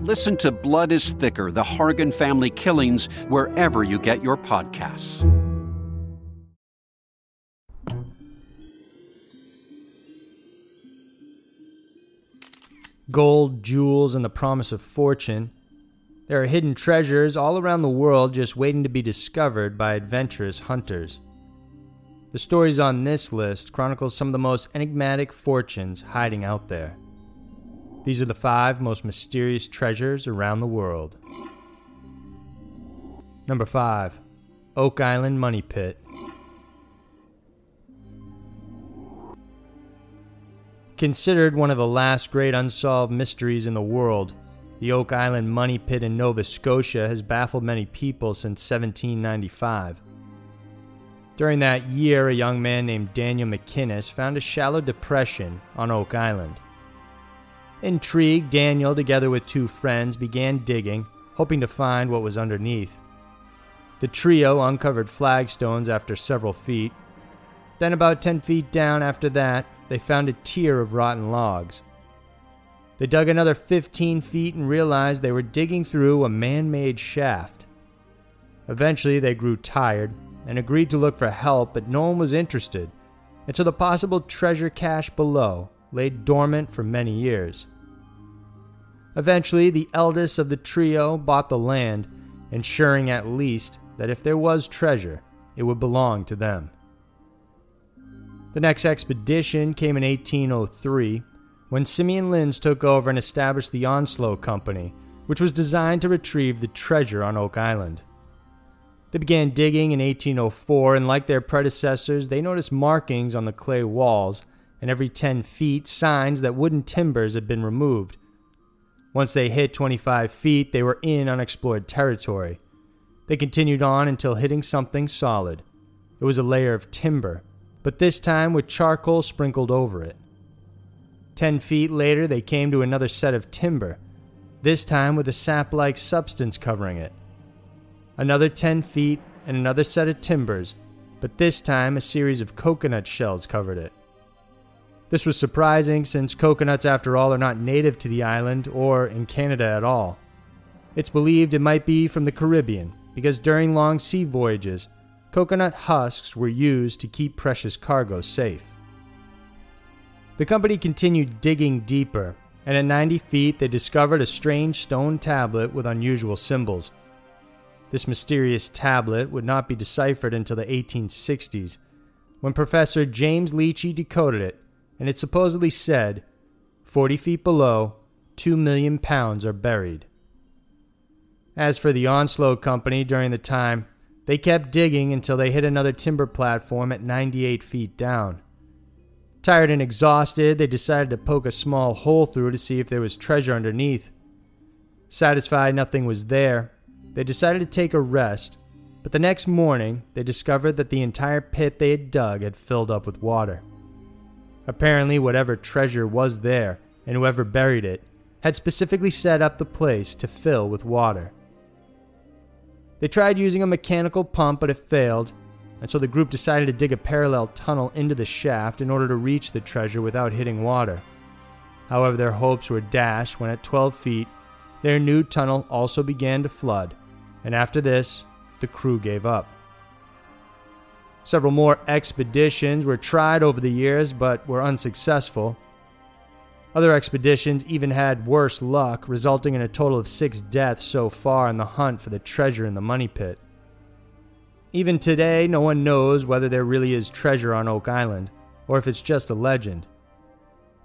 Listen to Blood is Thicker The Hargan Family Killings wherever you get your podcasts. gold, jewels, and the promise of fortune. There are hidden treasures all around the world just waiting to be discovered by adventurous hunters. The stories on this list chronicle some of the most enigmatic fortunes hiding out there. These are the five most mysterious treasures around the world. Number 5 Oak Island Money Pit. Considered one of the last great unsolved mysteries in the world, the Oak Island Money Pit in Nova Scotia has baffled many people since 1795. During that year, a young man named Daniel McInnis found a shallow depression on Oak Island. Intrigued, Daniel, together with two friends, began digging, hoping to find what was underneath. The trio uncovered flagstones after several feet. Then, about 10 feet down after that, they found a tier of rotten logs. They dug another 15 feet and realized they were digging through a man made shaft. Eventually, they grew tired and agreed to look for help, but no one was interested, and so the possible treasure cache below lay dormant for many years. Eventually, the eldest of the trio bought the land, ensuring at least that if there was treasure, it would belong to them. The next expedition came in 1803 when Simeon Lynds took over and established the Onslow Company, which was designed to retrieve the treasure on Oak Island. They began digging in 1804, and like their predecessors, they noticed markings on the clay walls, and every 10 feet, signs that wooden timbers had been removed. Once they hit 25 feet, they were in unexplored territory. They continued on until hitting something solid. It was a layer of timber but this time with charcoal sprinkled over it. Ten feet later, they came to another set of timber, this time with a sap like substance covering it. Another ten feet and another set of timbers, but this time a series of coconut shells covered it. This was surprising since coconuts, after all, are not native to the island or in Canada at all. It's believed it might be from the Caribbean because during long sea voyages, coconut husks were used to keep precious cargo safe. The company continued digging deeper, and at 90 feet, they discovered a strange stone tablet with unusual symbols. This mysterious tablet would not be deciphered until the 1860s, when Professor James Leachy decoded it, and it supposedly said, 40 feet below, 2 million pounds are buried. As for the Onslow Company during the time, they kept digging until they hit another timber platform at 98 feet down. Tired and exhausted, they decided to poke a small hole through to see if there was treasure underneath. Satisfied nothing was there, they decided to take a rest, but the next morning they discovered that the entire pit they had dug had filled up with water. Apparently, whatever treasure was there, and whoever buried it, had specifically set up the place to fill with water. They tried using a mechanical pump, but it failed, and so the group decided to dig a parallel tunnel into the shaft in order to reach the treasure without hitting water. However, their hopes were dashed when at 12 feet, their new tunnel also began to flood, and after this, the crew gave up. Several more expeditions were tried over the years but were unsuccessful, other expeditions even had worse luck, resulting in a total of six deaths so far in the hunt for the treasure in the money pit. Even today, no one knows whether there really is treasure on Oak Island, or if it's just a legend.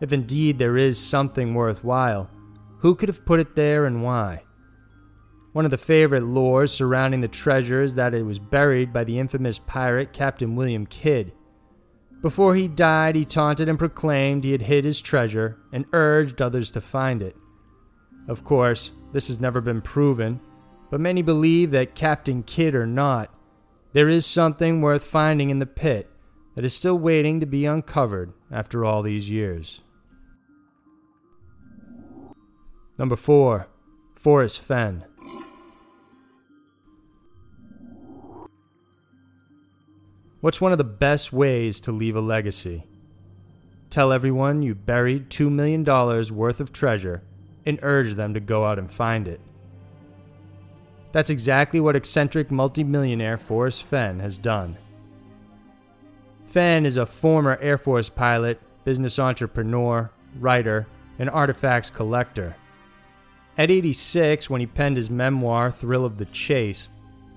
If indeed there is something worthwhile, who could have put it there and why? One of the favorite lores surrounding the treasure is that it was buried by the infamous pirate Captain William Kidd. Before he died, he taunted and proclaimed he had hid his treasure and urged others to find it. Of course, this has never been proven, but many believe that Captain Kidd or not, there is something worth finding in the pit that is still waiting to be uncovered after all these years. Number 4. Forrest Fenn. What's one of the best ways to leave a legacy? Tell everyone you buried $2 million worth of treasure and urge them to go out and find it. That's exactly what eccentric multimillionaire Forrest Fenn has done. Fenn is a former Air Force pilot, business entrepreneur, writer, and artifacts collector. At 86, when he penned his memoir, Thrill of the Chase,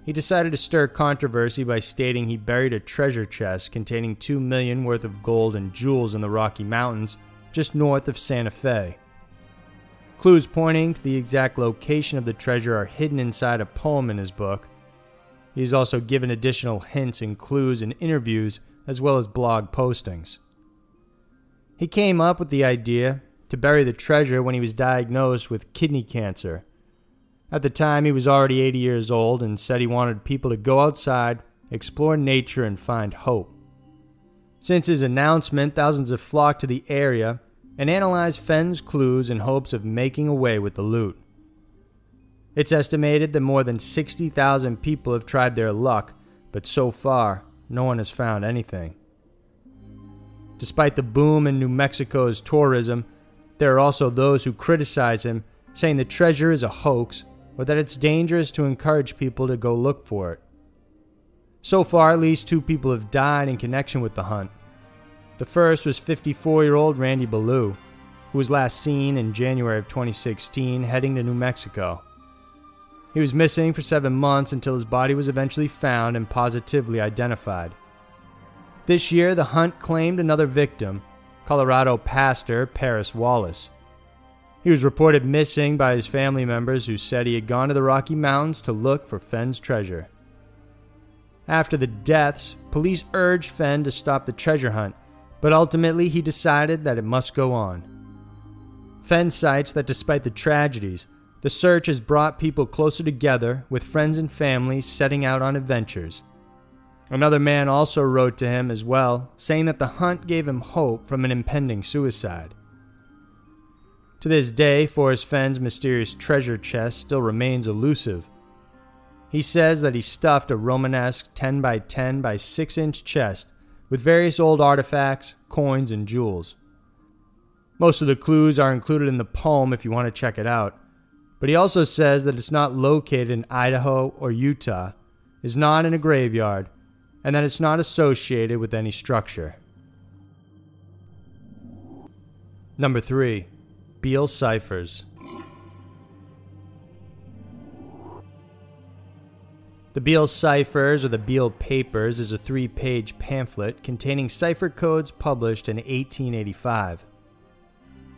he decided to stir controversy by stating he buried a treasure chest containing 2 million worth of gold and jewels in the Rocky Mountains just north of Santa Fe. Clues pointing to the exact location of the treasure are hidden inside a poem in his book. He has also given additional hints and clues in interviews as well as blog postings. He came up with the idea to bury the treasure when he was diagnosed with kidney cancer at the time, he was already 80 years old and said he wanted people to go outside, explore nature, and find hope. Since his announcement, thousands have flocked to the area and analyzed Fenn's clues in hopes of making away with the loot. It's estimated that more than 60,000 people have tried their luck, but so far, no one has found anything. Despite the boom in New Mexico's tourism, there are also those who criticize him, saying the treasure is a hoax or that it's dangerous to encourage people to go look for it. So far, at least two people have died in connection with the hunt. The first was 54 year old Randy Ballou, who was last seen in January of 2016 heading to New Mexico. He was missing for seven months until his body was eventually found and positively identified. This year, the hunt claimed another victim, Colorado pastor Paris Wallace. He was reported missing by his family members who said he had gone to the Rocky Mountains to look for Fenn's treasure. After the deaths, police urged Fenn to stop the treasure hunt, but ultimately he decided that it must go on. Fenn cites that despite the tragedies, the search has brought people closer together, with friends and families setting out on adventures. Another man also wrote to him as well, saying that the hunt gave him hope from an impending suicide. To this day, Forrest Fenn's mysterious treasure chest still remains elusive. He says that he stuffed a Romanesque 10 by 10 by 6 inch chest with various old artifacts, coins, and jewels. Most of the clues are included in the poem if you want to check it out, but he also says that it's not located in Idaho or Utah, is not in a graveyard, and that it's not associated with any structure. Number 3. Beale Ciphers. The Beale Ciphers, or the Beale Papers, is a three page pamphlet containing cipher codes published in 1885.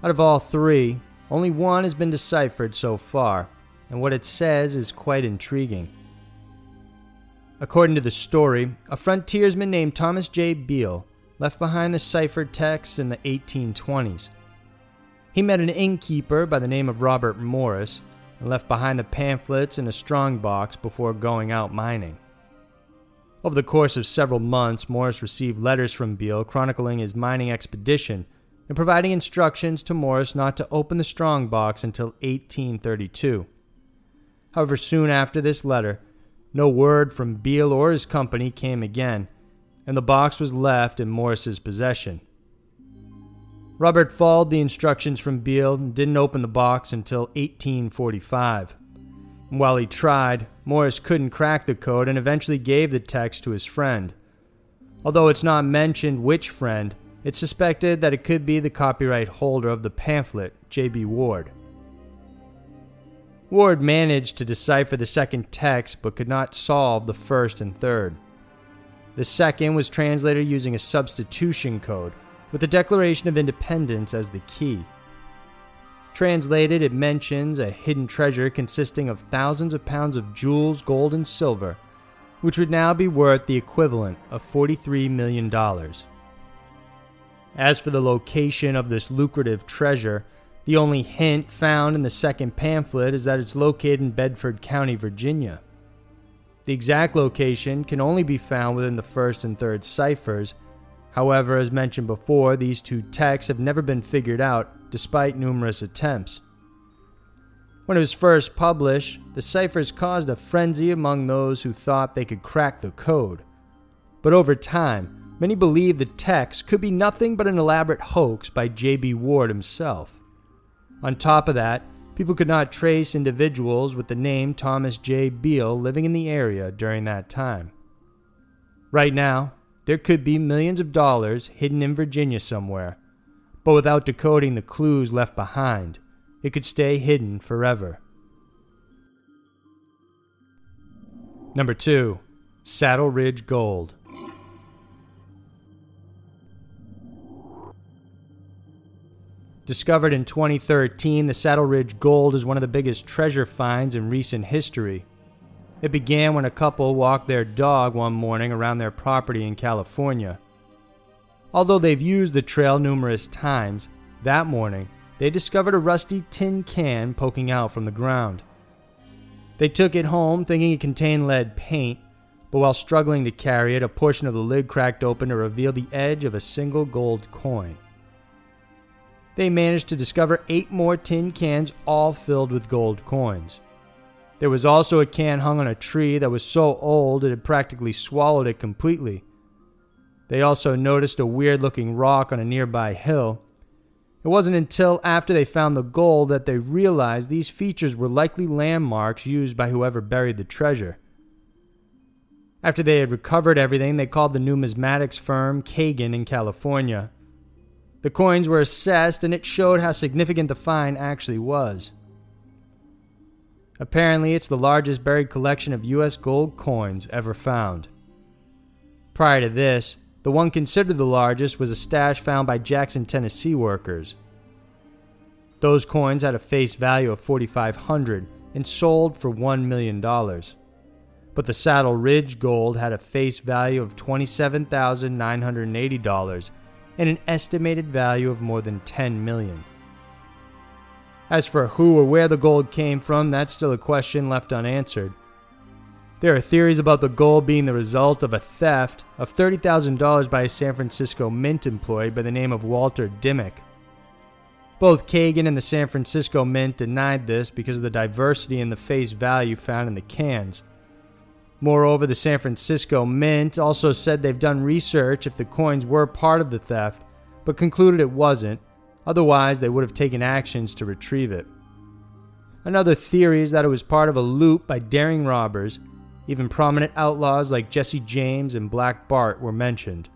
Out of all three, only one has been deciphered so far, and what it says is quite intriguing. According to the story, a frontiersman named Thomas J. Beale left behind the ciphered texts in the 1820s. He met an innkeeper by the name of Robert Morris and left behind the pamphlets in a strong box before going out mining. Over the course of several months, Morris received letters from Beale chronicling his mining expedition and providing instructions to Morris not to open the strong box until 1832. However, soon after this letter, no word from Beale or his company came again, and the box was left in Morris's possession. Robert followed the instructions from Beale and didn't open the box until 1845. And while he tried, Morris couldn't crack the code and eventually gave the text to his friend. Although it's not mentioned which friend, it's suspected that it could be the copyright holder of the pamphlet, J.B. Ward. Ward managed to decipher the second text but could not solve the first and third. The second was translated using a substitution code, with the Declaration of Independence as the key. Translated, it mentions a hidden treasure consisting of thousands of pounds of jewels, gold, and silver, which would now be worth the equivalent of $43 million. As for the location of this lucrative treasure, the only hint found in the second pamphlet is that it's located in Bedford County, Virginia. The exact location can only be found within the first and third ciphers. However, as mentioned before, these two texts have never been figured out despite numerous attempts. When it was first published, the ciphers caused a frenzy among those who thought they could crack the code. But over time, many believed the text could be nothing but an elaborate hoax by J.B. Ward himself. On top of that, people could not trace individuals with the name Thomas J. Beale living in the area during that time. Right now, there could be millions of dollars hidden in Virginia somewhere, but without decoding the clues left behind, it could stay hidden forever. Number 2. Saddle Ridge Gold. Discovered in 2013, the Saddle Ridge Gold is one of the biggest treasure finds in recent history. It began when a couple walked their dog one morning around their property in California. Although they've used the trail numerous times, that morning they discovered a rusty tin can poking out from the ground. They took it home thinking it contained lead paint, but while struggling to carry it, a portion of the lid cracked open to reveal the edge of a single gold coin. They managed to discover eight more tin cans, all filled with gold coins. There was also a can hung on a tree that was so old it had practically swallowed it completely. They also noticed a weird looking rock on a nearby hill it wasn't until after they found the gold that they realized these features were likely landmarks used by whoever buried the treasure. After they had recovered everything, they called the numismatics firm Kagin in California. The coins were assessed, and it showed how significant the find actually was. Apparently, it's the largest buried collection of U.S. gold coins ever found. Prior to this, the one considered the largest was a stash found by Jackson, Tennessee workers. Those coins had a face value of 4500 and sold for $1 million. But the Saddle Ridge gold had a face value of $27,980 and an estimated value of more than 10 million. As for who or where the gold came from, that's still a question left unanswered. There are theories about the gold being the result of a theft of $30,000 by a San Francisco mint employee by the name of Walter Dimmick. Both Kagin and the San Francisco Mint denied this because of the diversity in the face value found in the cans. Moreover, the San Francisco Mint also said they've done research if the coins were part of the theft, but concluded it wasn't, otherwise, they would have taken actions to retrieve it. Another theory is that it was part of a loop by daring robbers even prominent outlaws like Jesse James and Black Bart were mentioned.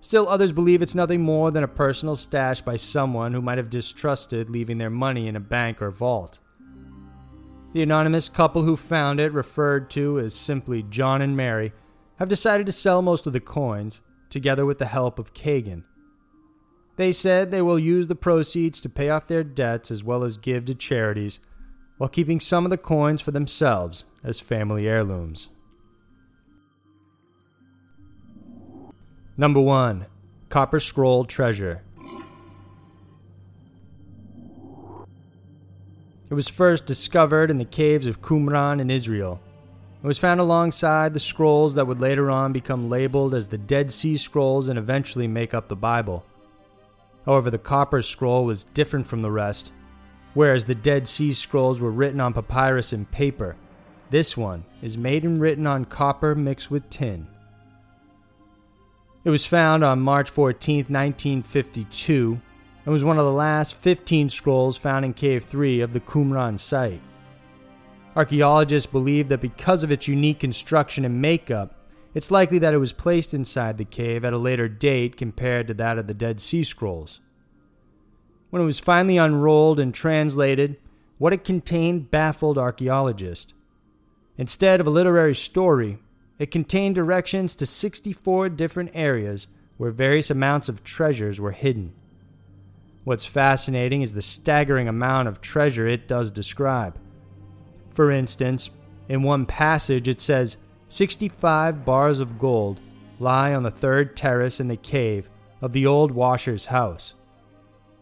Still, others believe it's nothing more than a personal stash by someone who might have distrusted leaving their money in a bank or vault. The anonymous couple who found it, referred to as simply John and Mary, have decided to sell most of the coins, together with the help of Kagin. They said they will use the proceeds to pay off their debts as well as give to charities while keeping some of the coins for themselves as family heirlooms. Number 1 Copper Scroll Treasure. It was first discovered in the caves of Qumran in Israel. It was found alongside the scrolls that would later on become labeled as the Dead Sea Scrolls and eventually make up the Bible. However, the copper scroll was different from the rest Whereas the Dead Sea Scrolls were written on papyrus and paper, this one is made and written on copper mixed with tin. It was found on March 14, 1952, and was one of the last 15 scrolls found in Cave 3 of the Qumran site. Archaeologists believe that because of its unique construction and makeup, it's likely that it was placed inside the cave at a later date compared to that of the Dead Sea Scrolls. When it was finally unrolled and translated, What it contained baffled archaeologists. Instead of a literary story, it contained directions to 64 different areas where various amounts of treasures were hidden. What's fascinating is the staggering amount of treasure it does describe. For instance, in one passage it says 65 bars of gold lie on the third terrace in the cave of the old washer's house.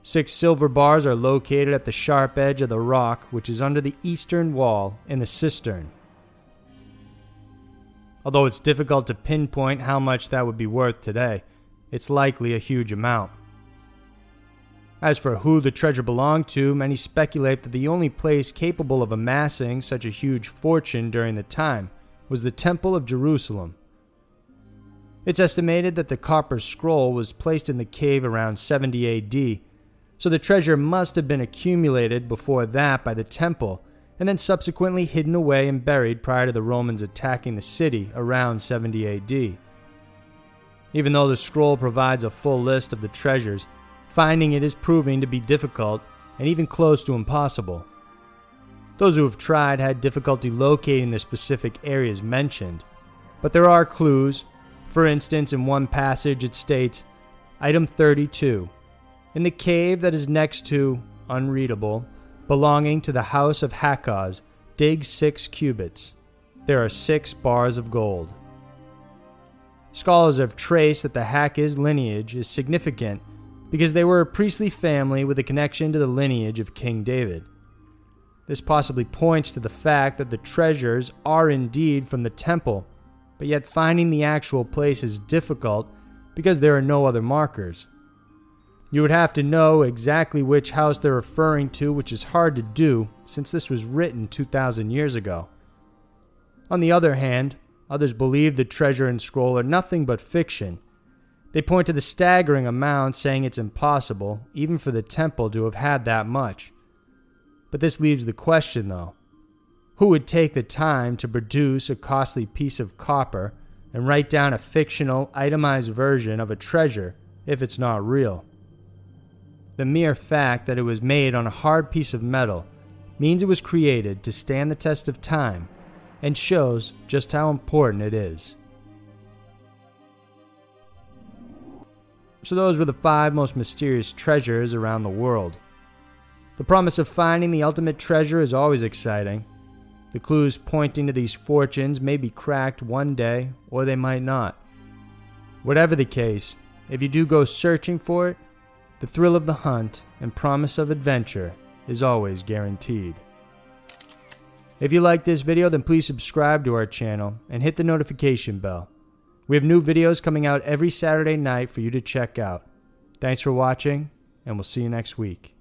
Six silver bars are located at the sharp edge of the rock which is under the eastern wall in the cistern. Although it's difficult to pinpoint how much that would be worth today, it's likely a huge amount. As for who the treasure belonged to, many speculate that the only place capable of amassing such a huge fortune during the time was the Temple of Jerusalem. It's estimated that the copper scroll was placed in the cave around 70 AD so the treasure must have been accumulated before that by the temple, and then subsequently hidden away and buried prior to the Romans attacking the city around 70 AD. Even though the scroll provides a full list of the treasures, finding it is proving to be difficult and even close to impossible. Those who have tried had difficulty locating the specific areas mentioned, but there are clues. For instance, in one passage it states, Item 32 in the cave that is next to, unreadable, belonging to the house of Hakaz, dig six cubits. There are six bars of gold. Scholars have traced that the Hakaz lineage is significant because they were a priestly family with a connection to the lineage of King David. This possibly points to the fact that the treasures are indeed from the temple, but yet finding the actual place is difficult because there are no other markers. You would have to know exactly which house they're referring to, which is hard to do since this was written 2,000 years ago. On the other hand, others believe the treasure and scroll are nothing but fiction. They point to the staggering amount, saying it's impossible, even for the temple, to have had that much. But this leaves the question, though who would take the time to produce a costly piece of copper and write down a fictional, itemized version of a treasure if it's not real? The mere fact that it was made on a hard piece of metal means it was created to stand the test of time and shows just how important it is. So, those were the five most mysterious treasures around the world. The promise of finding the ultimate treasure is always exciting. The clues pointing to these fortunes may be cracked one day, or they might not. Whatever the case, if you do go searching for it, the thrill of the hunt and promise of adventure is always guaranteed. If you like this video, then please subscribe to our channel and hit the notification bell. We have new videos coming out every Saturday night for you to check out. Thanks for watching, and we'll see you next week.